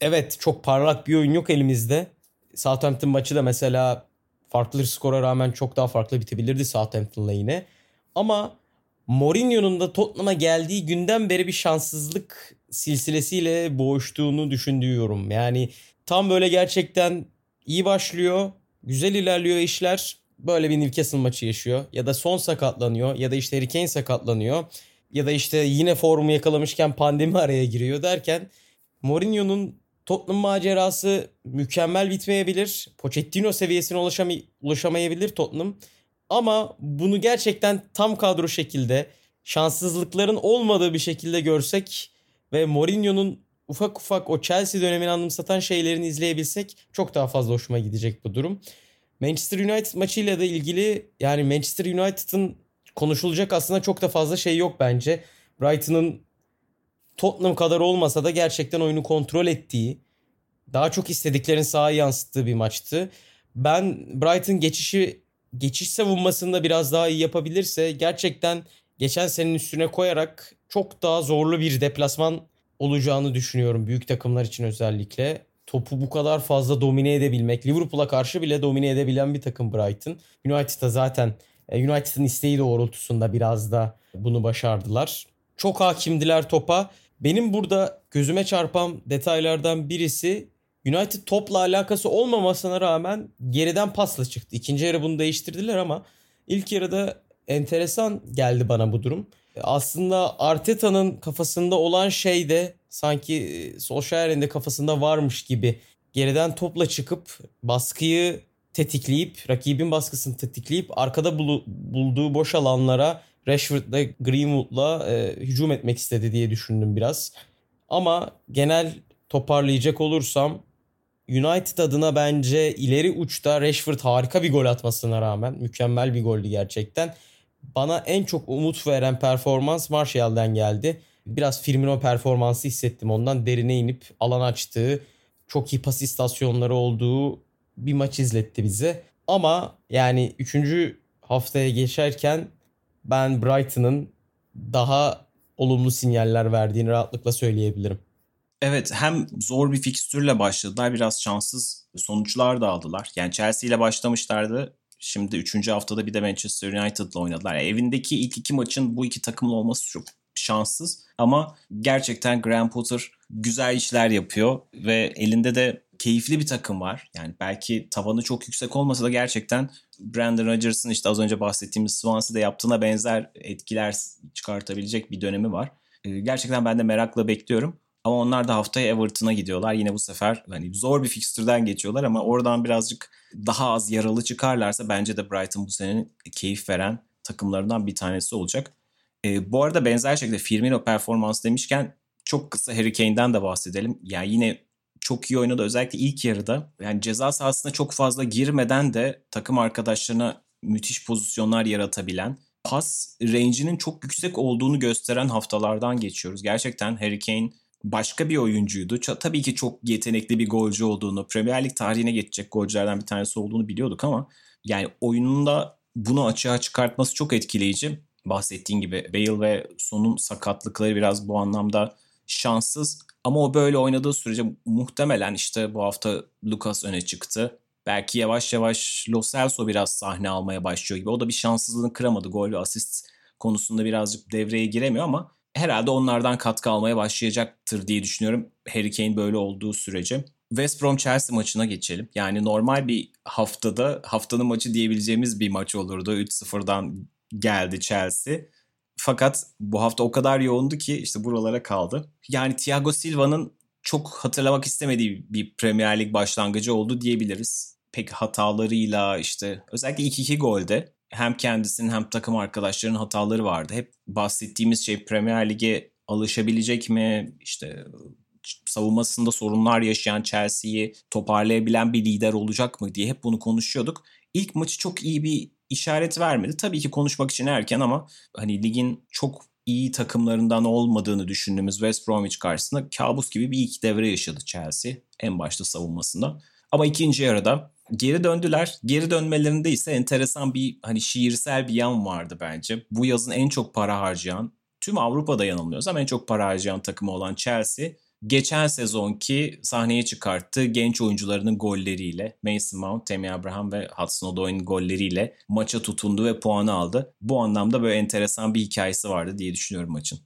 evet çok parlak bir oyun yok elimizde. Southampton maçı da mesela farklı skora rağmen çok daha farklı bitebilirdi Southampton'la yine. Ama Mourinho'nun da Tottenham'a geldiği günden beri bir şanssızlık silsilesiyle boğuştuğunu düşünüyorum. Yani tam böyle gerçekten iyi başlıyor, güzel ilerliyor işler. Böyle bir Newcastle maçı yaşıyor. Ya da son sakatlanıyor ya da işte Harry Kane sakatlanıyor. Ya da işte yine formu yakalamışken pandemi araya giriyor derken Mourinho'nun Tottenham macerası mükemmel bitmeyebilir. Pochettino seviyesine ulaşamay ulaşamayabilir Tottenham. Ama bunu gerçekten tam kadro şekilde şanssızlıkların olmadığı bir şekilde görsek ve Mourinho'nun ufak ufak o Chelsea dönemini anımsatan şeylerini izleyebilsek çok daha fazla hoşuma gidecek bu durum. Manchester United maçıyla da ilgili yani Manchester United'ın konuşulacak aslında çok da fazla şey yok bence. Brighton'ın Tottenham kadar olmasa da gerçekten oyunu kontrol ettiği, daha çok istediklerini sahaya yansıttığı bir maçtı. Ben Brighton geçişi geçiş savunmasında biraz daha iyi yapabilirse gerçekten geçen senenin üstüne koyarak çok daha zorlu bir deplasman olacağını düşünüyorum büyük takımlar için özellikle. Topu bu kadar fazla domine edebilmek, Liverpool'a karşı bile domine edebilen bir takım Brighton. United'a zaten e, United'ın isteği doğrultusunda biraz da bunu başardılar. Çok hakimdiler topa. Benim burada gözüme çarpan detaylardan birisi United topla alakası olmamasına rağmen geriden pasla çıktı. İkinci yarı bunu değiştirdiler ama ilk yarıda enteresan geldi bana bu durum. Aslında Arteta'nın kafasında olan şey de sanki e, Solskjaer'in de kafasında varmış gibi. Geriden topla çıkıp baskıyı tetikleyip, rakibin baskısını tetikleyip arkada bul- bulduğu boş alanlara Rashford'la Greenwood'la e, hücum etmek istedi diye düşündüm biraz. Ama genel toparlayacak olursam United adına bence ileri uçta Rashford harika bir gol atmasına rağmen mükemmel bir goldü gerçekten. Bana en çok umut veren performans Martial'den geldi. Biraz Firmino performansı hissettim ondan. Derine inip alan açtığı, çok iyi pas istasyonları olduğu bir maç izletti bize. Ama yani 3. haftaya geçerken ben Brighton'ın daha olumlu sinyaller verdiğini rahatlıkla söyleyebilirim. Evet hem zor bir fikstürle başladılar biraz şanssız sonuçlar da aldılar. Yani Chelsea ile başlamışlardı. Şimdi 3. haftada bir de Manchester United'la oynadılar. Yani evindeki ilk iki maçın bu iki takımla olması çok şanssız. Ama gerçekten Graham Potter güzel işler yapıyor ve elinde de keyifli bir takım var. Yani belki tavanı çok yüksek olmasa da gerçekten Brandon Rodgers'ın işte az önce bahsettiğimiz Swansea'de yaptığına benzer etkiler çıkartabilecek bir dönemi var. Ee, gerçekten ben de merakla bekliyorum. Ama onlar da haftaya Everton'a gidiyorlar. Yine bu sefer hani zor bir fikstürden geçiyorlar ama oradan birazcık daha az yaralı çıkarlarsa bence de Brighton bu senenin keyif veren takımlarından bir tanesi olacak. E, bu arada benzer şekilde Firmino performans demişken çok kısa Harry Kane'den de bahsedelim. Yani yine çok iyi oynadı özellikle ilk yarıda. Yani ceza sahasına çok fazla girmeden de takım arkadaşlarına müthiş pozisyonlar yaratabilen, pas range'inin çok yüksek olduğunu gösteren haftalardan geçiyoruz. Gerçekten Harry Kane başka bir oyuncuydu. Tabii ki çok yetenekli bir golcü olduğunu, Premier Lig tarihine geçecek golcülerden bir tanesi olduğunu biliyorduk ama yani oyununda bunu açığa çıkartması çok etkileyici. Bahsettiğin gibi Bale ve Son'un sakatlıkları biraz bu anlamda şanssız. Ama o böyle oynadığı sürece muhtemelen işte bu hafta Lucas öne çıktı. Belki yavaş yavaş Lo Celso biraz sahne almaya başlıyor gibi. O da bir şanssızlığını kıramadı. Gol ve asist konusunda birazcık devreye giremiyor ama herhalde onlardan katkı almaya başlayacaktır diye düşünüyorum. Harry Kane böyle olduğu sürece. West Brom Chelsea maçına geçelim. Yani normal bir haftada haftanın maçı diyebileceğimiz bir maç olurdu. 3-0'dan geldi Chelsea. Fakat bu hafta o kadar yoğundu ki işte buralara kaldı. Yani Thiago Silva'nın çok hatırlamak istemediği bir Premier Lig başlangıcı oldu diyebiliriz. Pek hatalarıyla işte özellikle 2-2 golde hem kendisinin hem takım arkadaşlarının hataları vardı. Hep bahsettiğimiz şey Premier Lig'e alışabilecek mi? İşte savunmasında sorunlar yaşayan Chelsea'yi toparlayabilen bir lider olacak mı diye hep bunu konuşuyorduk. İlk maçı çok iyi bir işaret vermedi. Tabii ki konuşmak için erken ama hani ligin çok iyi takımlarından olmadığını düşündüğümüz West Bromwich karşısında kabus gibi bir ilk devre yaşadı Chelsea en başta savunmasında. Ama ikinci yarıda geri döndüler. Geri dönmelerinde ise enteresan bir hani şiirsel bir yan vardı bence. Bu yazın en çok para harcayan, tüm Avrupa'da yanılmıyorsam en çok para harcayan takımı olan Chelsea geçen sezonki sahneye çıkarttığı genç oyuncularının golleriyle Mason Mount, Tammy Abraham ve Hudson Odoi'nin golleriyle maça tutundu ve puanı aldı. Bu anlamda böyle enteresan bir hikayesi vardı diye düşünüyorum maçın.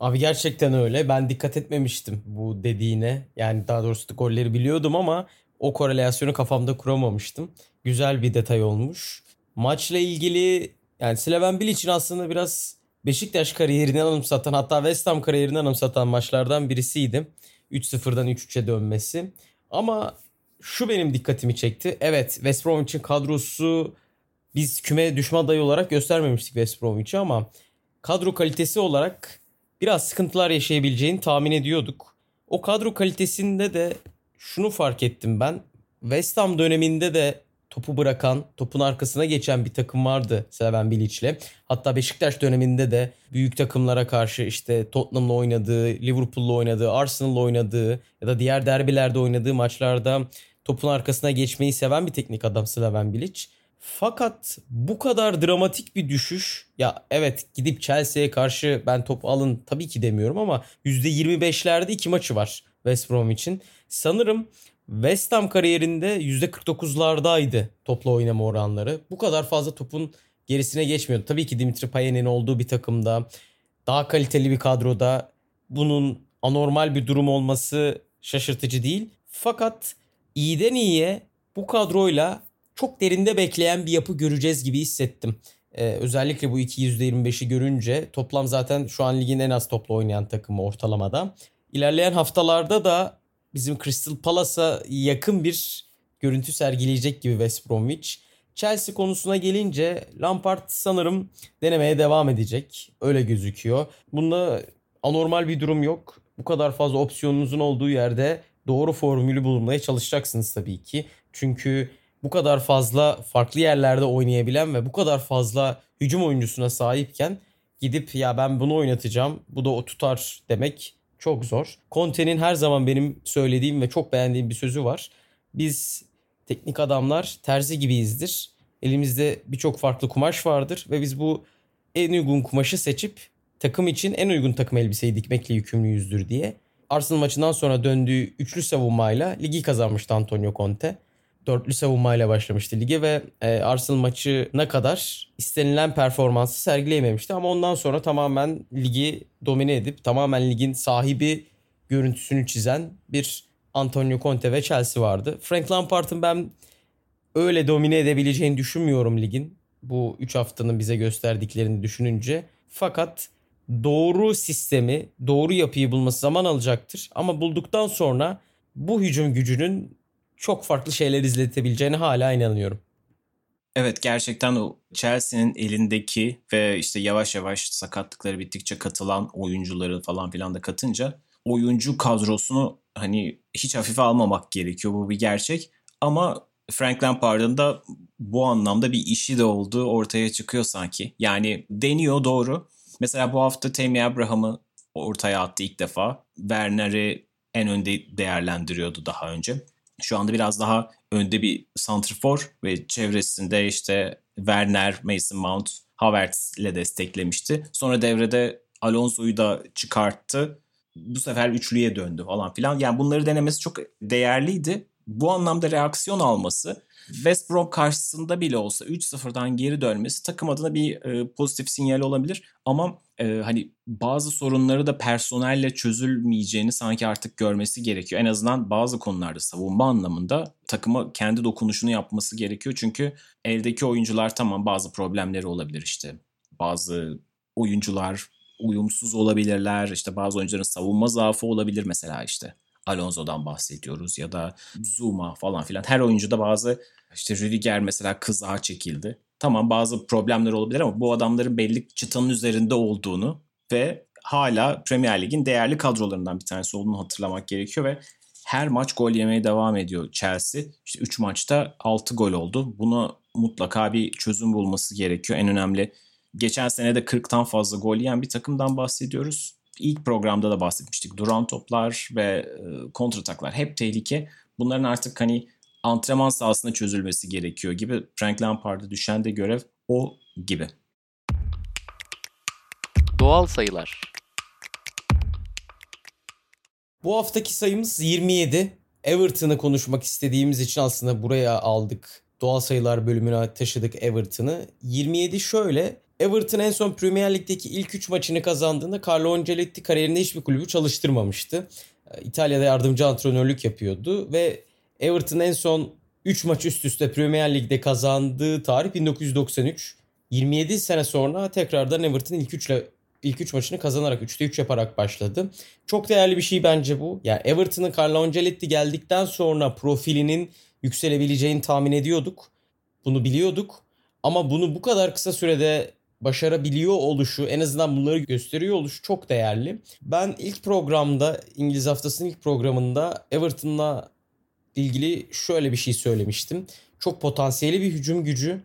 Abi gerçekten öyle. Ben dikkat etmemiştim bu dediğine. Yani daha doğrusu golleri biliyordum ama o korelasyonu kafamda kuramamıştım. Güzel bir detay olmuş. Maçla ilgili yani Slaven Bilic'in aslında biraz Beşiktaş kariyerini anımsatan hatta West Ham kariyerini anımsatan maçlardan birisiydi. 3-0'dan 3-3'e dönmesi. Ama şu benim dikkatimi çekti. Evet West Bromwich'in kadrosu biz küme düşman adayı olarak göstermemiştik West Bromwich'i ama kadro kalitesi olarak biraz sıkıntılar yaşayabileceğini tahmin ediyorduk. O kadro kalitesinde de şunu fark ettim ben. West Ham döneminde de topu bırakan, topun arkasına geçen bir takım vardı Slaven Bilic'le. Hatta Beşiktaş döneminde de büyük takımlara karşı işte Tottenham'la oynadığı, Liverpool'la oynadığı, Arsenal'la oynadığı ya da diğer derbilerde oynadığı maçlarda topun arkasına geçmeyi seven bir teknik adam Slaven Bilic. Fakat bu kadar dramatik bir düşüş ya evet gidip Chelsea'ye karşı ben top alın tabii ki demiyorum ama %25'lerde iki maçı var West Brom için. Sanırım West Ham kariyerinde %49'lardaydı topla oynama oranları. Bu kadar fazla topun gerisine geçmiyordu. Tabii ki Dimitri Payet'in olduğu bir takımda daha kaliteli bir kadroda bunun anormal bir durum olması şaşırtıcı değil. Fakat iyiden iyiye bu kadroyla çok derinde bekleyen bir yapı göreceğiz gibi hissettim. Ee, özellikle bu 2 %25'i görünce toplam zaten şu an ligin en az topla oynayan takımı ortalamada. İlerleyen haftalarda da bizim Crystal Palace'a yakın bir görüntü sergileyecek gibi West Bromwich. Chelsea konusuna gelince Lampard sanırım denemeye devam edecek. Öyle gözüküyor. Bunda anormal bir durum yok. bu kadar fazla opsiyonunuzun olduğu yerde doğru formülü bulmaya çalışacaksınız tabii ki. Çünkü bu kadar fazla farklı yerlerde oynayabilen ve bu kadar fazla hücum oyuncusuna sahipken gidip ya ben bunu oynatacağım bu da o tutar demek çok zor. Conte'nin her zaman benim söylediğim ve çok beğendiğim bir sözü var. Biz teknik adamlar terzi gibiyizdir. Elimizde birçok farklı kumaş vardır ve biz bu en uygun kumaşı seçip takım için en uygun takım elbiseyi dikmekle yükümlüyüzdür diye. Arsenal maçından sonra döndüğü üçlü savunmayla ligi kazanmıştı Antonio Conte. Dörtlü savunmayla başlamıştı lige ve e, Arsenal maçına kadar istenilen performansı sergileyememişti. Ama ondan sonra tamamen ligi domine edip tamamen ligin sahibi görüntüsünü çizen bir Antonio Conte ve Chelsea vardı. Frank Lampard'ın ben öyle domine edebileceğini düşünmüyorum ligin. Bu 3 haftanın bize gösterdiklerini düşününce. Fakat doğru sistemi, doğru yapıyı bulması zaman alacaktır. Ama bulduktan sonra bu hücum gücünün çok farklı şeyler izletebileceğine hala inanıyorum. Evet gerçekten o Chelsea'nin elindeki ve işte yavaş yavaş sakatlıkları bittikçe katılan oyuncuları falan filan da katınca oyuncu kadrosunu hani hiç hafife almamak gerekiyor. Bu bir gerçek. Ama Frank Lampard'ın da bu anlamda bir işi de olduğu ortaya çıkıyor sanki. Yani deniyor doğru. Mesela bu hafta Tammy Abraham'ı ortaya attı ilk defa. Werner'i en önde değerlendiriyordu daha önce. Şu anda biraz daha önde bir santrfor ve çevresinde işte Werner, Mason Mount, Havertz ile desteklemişti. Sonra devrede Alonso'yu da çıkarttı. Bu sefer üçlüye döndü falan filan. Yani bunları denemesi çok değerliydi. Bu anlamda reaksiyon alması West Brom karşısında bile olsa 3-0'dan geri dönmesi takım adına bir e, pozitif sinyal olabilir. Ama e, hani bazı sorunları da personelle çözülmeyeceğini sanki artık görmesi gerekiyor. En azından bazı konularda savunma anlamında takıma kendi dokunuşunu yapması gerekiyor. Çünkü eldeki oyuncular tamam bazı problemleri olabilir işte. Bazı oyuncular uyumsuz olabilirler. İşte bazı oyuncuların savunma zaafı olabilir mesela işte. Alonso'dan bahsediyoruz ya da Zuma falan filan. Her oyuncuda bazı işte Rüdiger mesela kızağa çekildi. Tamam bazı problemler olabilir ama bu adamların belli çıtanın üzerinde olduğunu ve hala Premier Lig'in değerli kadrolarından bir tanesi olduğunu hatırlamak gerekiyor ve her maç gol yemeye devam ediyor Chelsea. İşte 3 maçta 6 gol oldu. Buna mutlaka bir çözüm bulması gerekiyor. En önemli geçen sene de 40'tan fazla gol yiyen bir takımdan bahsediyoruz. İlk programda da bahsetmiştik. Duran toplar ve e, kontrataklar hep tehlike. Bunların artık hani antrenman sahasında çözülmesi gerekiyor gibi. Frank Lampard'a düşen de görev o gibi. Doğal sayılar. Bu haftaki sayımız 27. Everton'ı konuşmak istediğimiz için aslında buraya aldık. Doğal sayılar bölümüne taşıdık Everton'ı. 27 şöyle. Everton en son Premier Lig'deki ilk 3 maçını kazandığında Carlo Ancelotti kariyerinde hiçbir kulübü çalıştırmamıştı. İtalya'da yardımcı antrenörlük yapıyordu ve Everton en son 3 maç üst üste Premier Lig'de kazandığı tarih 1993. 27 sene sonra tekrardan Everton ilk 3 ile ilk 3 maçını kazanarak 3'te 3 yaparak başladı. Çok değerli bir şey bence bu. Yani Everton'ın Carlo Ancelotti geldikten sonra profilinin yükselebileceğini tahmin ediyorduk. Bunu biliyorduk. Ama bunu bu kadar kısa sürede başarabiliyor oluşu, en azından bunları gösteriyor oluşu çok değerli. Ben ilk programda, İngiliz haftasının ilk programında Everton'la ilgili şöyle bir şey söylemiştim. Çok potansiyeli bir hücum gücü.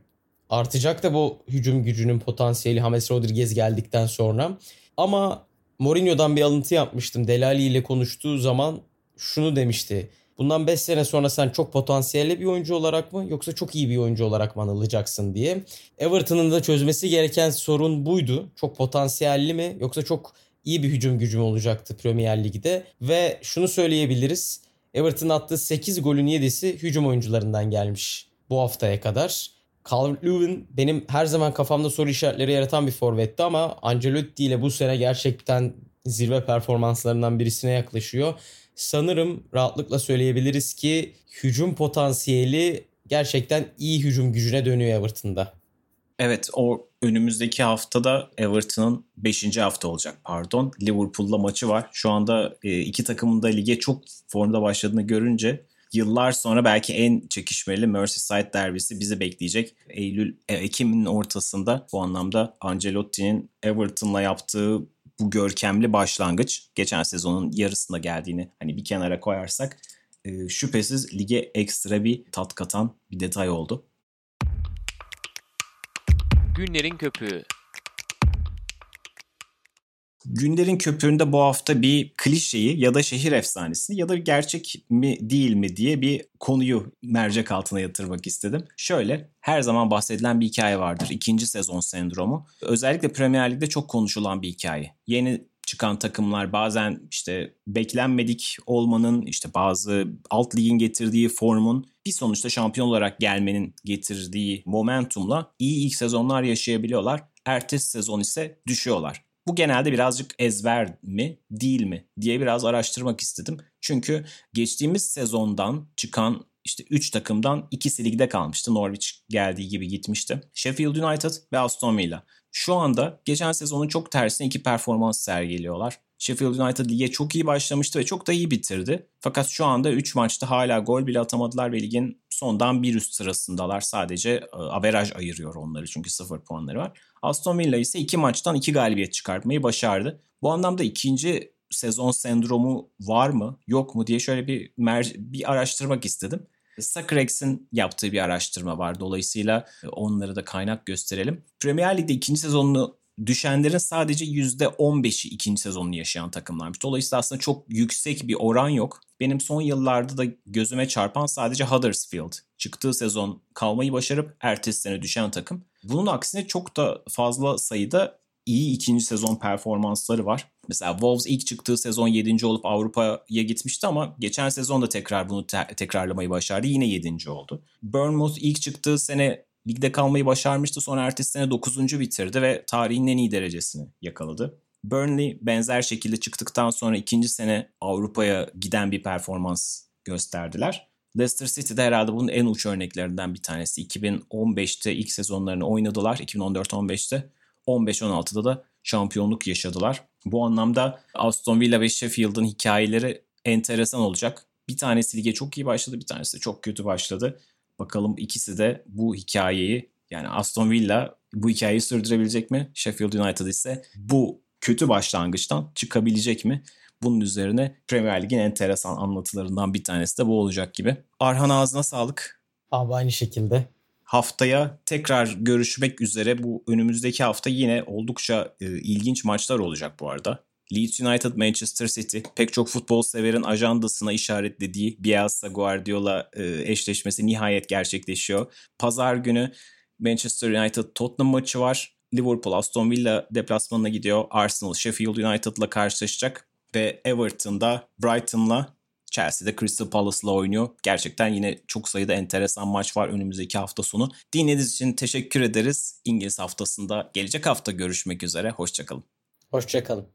Artacak da bu hücum gücünün potansiyeli James Rodriguez geldikten sonra. Ama Mourinho'dan bir alıntı yapmıştım. Delali ile konuştuğu zaman şunu demişti. Bundan 5 sene sonra sen çok potansiyelli bir oyuncu olarak mı yoksa çok iyi bir oyuncu olarak mı anılacaksın diye. Everton'ın da çözmesi gereken sorun buydu. Çok potansiyelli mi yoksa çok iyi bir hücum gücü mü olacaktı Premier Lig'de. Ve şunu söyleyebiliriz. Everton attığı 8 golün 7'si hücum oyuncularından gelmiş bu haftaya kadar. Calvert-Lewin benim her zaman kafamda soru işaretleri yaratan bir forvetti ama Ancelotti ile bu sene gerçekten zirve performanslarından birisine yaklaşıyor. Sanırım rahatlıkla söyleyebiliriz ki hücum potansiyeli gerçekten iyi hücum gücüne dönüyor Everton'da. Evet o önümüzdeki haftada Everton'ın 5. hafta olacak pardon. Liverpool'la maçı var. Şu anda e, iki takımın da lige çok formda başladığını görünce yıllar sonra belki en çekişmeli Merseyside derbisi bizi bekleyecek. Eylül, e, Ekim'in ortasında bu anlamda Ancelotti'nin Everton'la yaptığı bu görkemli başlangıç geçen sezonun yarısında geldiğini hani bir kenara koyarsak e, şüphesiz lige ekstra bir tat katan bir detay oldu. Günlerin köpüğü. Günlerin köpüğünde bu hafta bir klişeyi ya da şehir efsanesini ya da gerçek mi değil mi diye bir konuyu mercek altına yatırmak istedim. Şöyle her zaman bahsedilen bir hikaye vardır. İkinci sezon sendromu. Özellikle Premier Lig'de çok konuşulan bir hikaye. Yeni çıkan takımlar bazen işte beklenmedik olmanın işte bazı alt ligin getirdiği formun bir sonuçta şampiyon olarak gelmenin getirdiği momentumla iyi ilk sezonlar yaşayabiliyorlar. Ertesi sezon ise düşüyorlar. Bu genelde birazcık ezber mi değil mi diye biraz araştırmak istedim. Çünkü geçtiğimiz sezondan çıkan işte 3 takımdan ikisi ligde kalmıştı. Norwich geldiği gibi gitmişti. Sheffield United ve Aston Villa. Şu anda geçen sezonun çok tersine iki performans sergiliyorlar. Sheffield United lige çok iyi başlamıştı ve çok da iyi bitirdi. Fakat şu anda 3 maçta hala gol bile atamadılar ve ligin sondan bir üst sırasındalar. Sadece e, averaj ayırıyor onları çünkü 0 puanları var. Aston Villa ise 2 maçtan 2 galibiyet çıkartmayı başardı. Bu anlamda ikinci sezon sendromu var mı yok mu diye şöyle bir mer- bir araştırmak istedim. Sacrex'in yaptığı bir araştırma var. Dolayısıyla onları da kaynak gösterelim. Premier Lig'de ikinci sezonunu düşenlerin sadece %15'i ikinci sezonunu yaşayan takımlarmış. Dolayısıyla aslında çok yüksek bir oran yok. Benim son yıllarda da gözüme çarpan sadece Huddersfield. Çıktığı sezon kalmayı başarıp ertesi sene düşen takım. Bunun aksine çok da fazla sayıda iyi ikinci sezon performansları var. Mesela Wolves ilk çıktığı sezon 7. olup Avrupa'ya gitmişti ama geçen sezon da tekrar bunu te- tekrarlamayı başardı. Yine 7. oldu. Bournemouth ilk çıktığı sene ligde kalmayı başarmıştı. Sonra ertesi sene 9. bitirdi ve tarihin en iyi derecesini yakaladı. Burnley benzer şekilde çıktıktan sonra ikinci sene Avrupa'ya giden bir performans gösterdiler. Leicester City de herhalde bunun en uç örneklerinden bir tanesi. 2015'te ilk sezonlarını oynadılar. 2014-15'te. 15-16'da da şampiyonluk yaşadılar. Bu anlamda Aston Villa ve Sheffield'ın hikayeleri enteresan olacak. Bir tanesi lige çok iyi başladı, bir tanesi de çok kötü başladı. Bakalım ikisi de bu hikayeyi yani Aston Villa bu hikayeyi sürdürebilecek mi? Sheffield United ise bu kötü başlangıçtan çıkabilecek mi? Bunun üzerine Premier Lig'in enteresan anlatılarından bir tanesi de bu olacak gibi. Arhan ağzına sağlık. Abi aynı şekilde. Haftaya tekrar görüşmek üzere. Bu önümüzdeki hafta yine oldukça e, ilginç maçlar olacak bu arada. Leeds United, Manchester City pek çok futbol severin ajandasına işaretlediği Bielsa Guardiola e, eşleşmesi nihayet gerçekleşiyor. Pazar günü Manchester United Tottenham maçı var. Liverpool Aston Villa deplasmanına gidiyor. Arsenal Sheffield United'la karşılaşacak ve Everton'da Brighton'la Chelsea'de Crystal Palace'la oynuyor. Gerçekten yine çok sayıda enteresan maç var önümüzdeki hafta sonu. Dinlediğiniz için teşekkür ederiz. İngiliz haftasında gelecek hafta görüşmek üzere. Hoşçakalın. Hoşçakalın.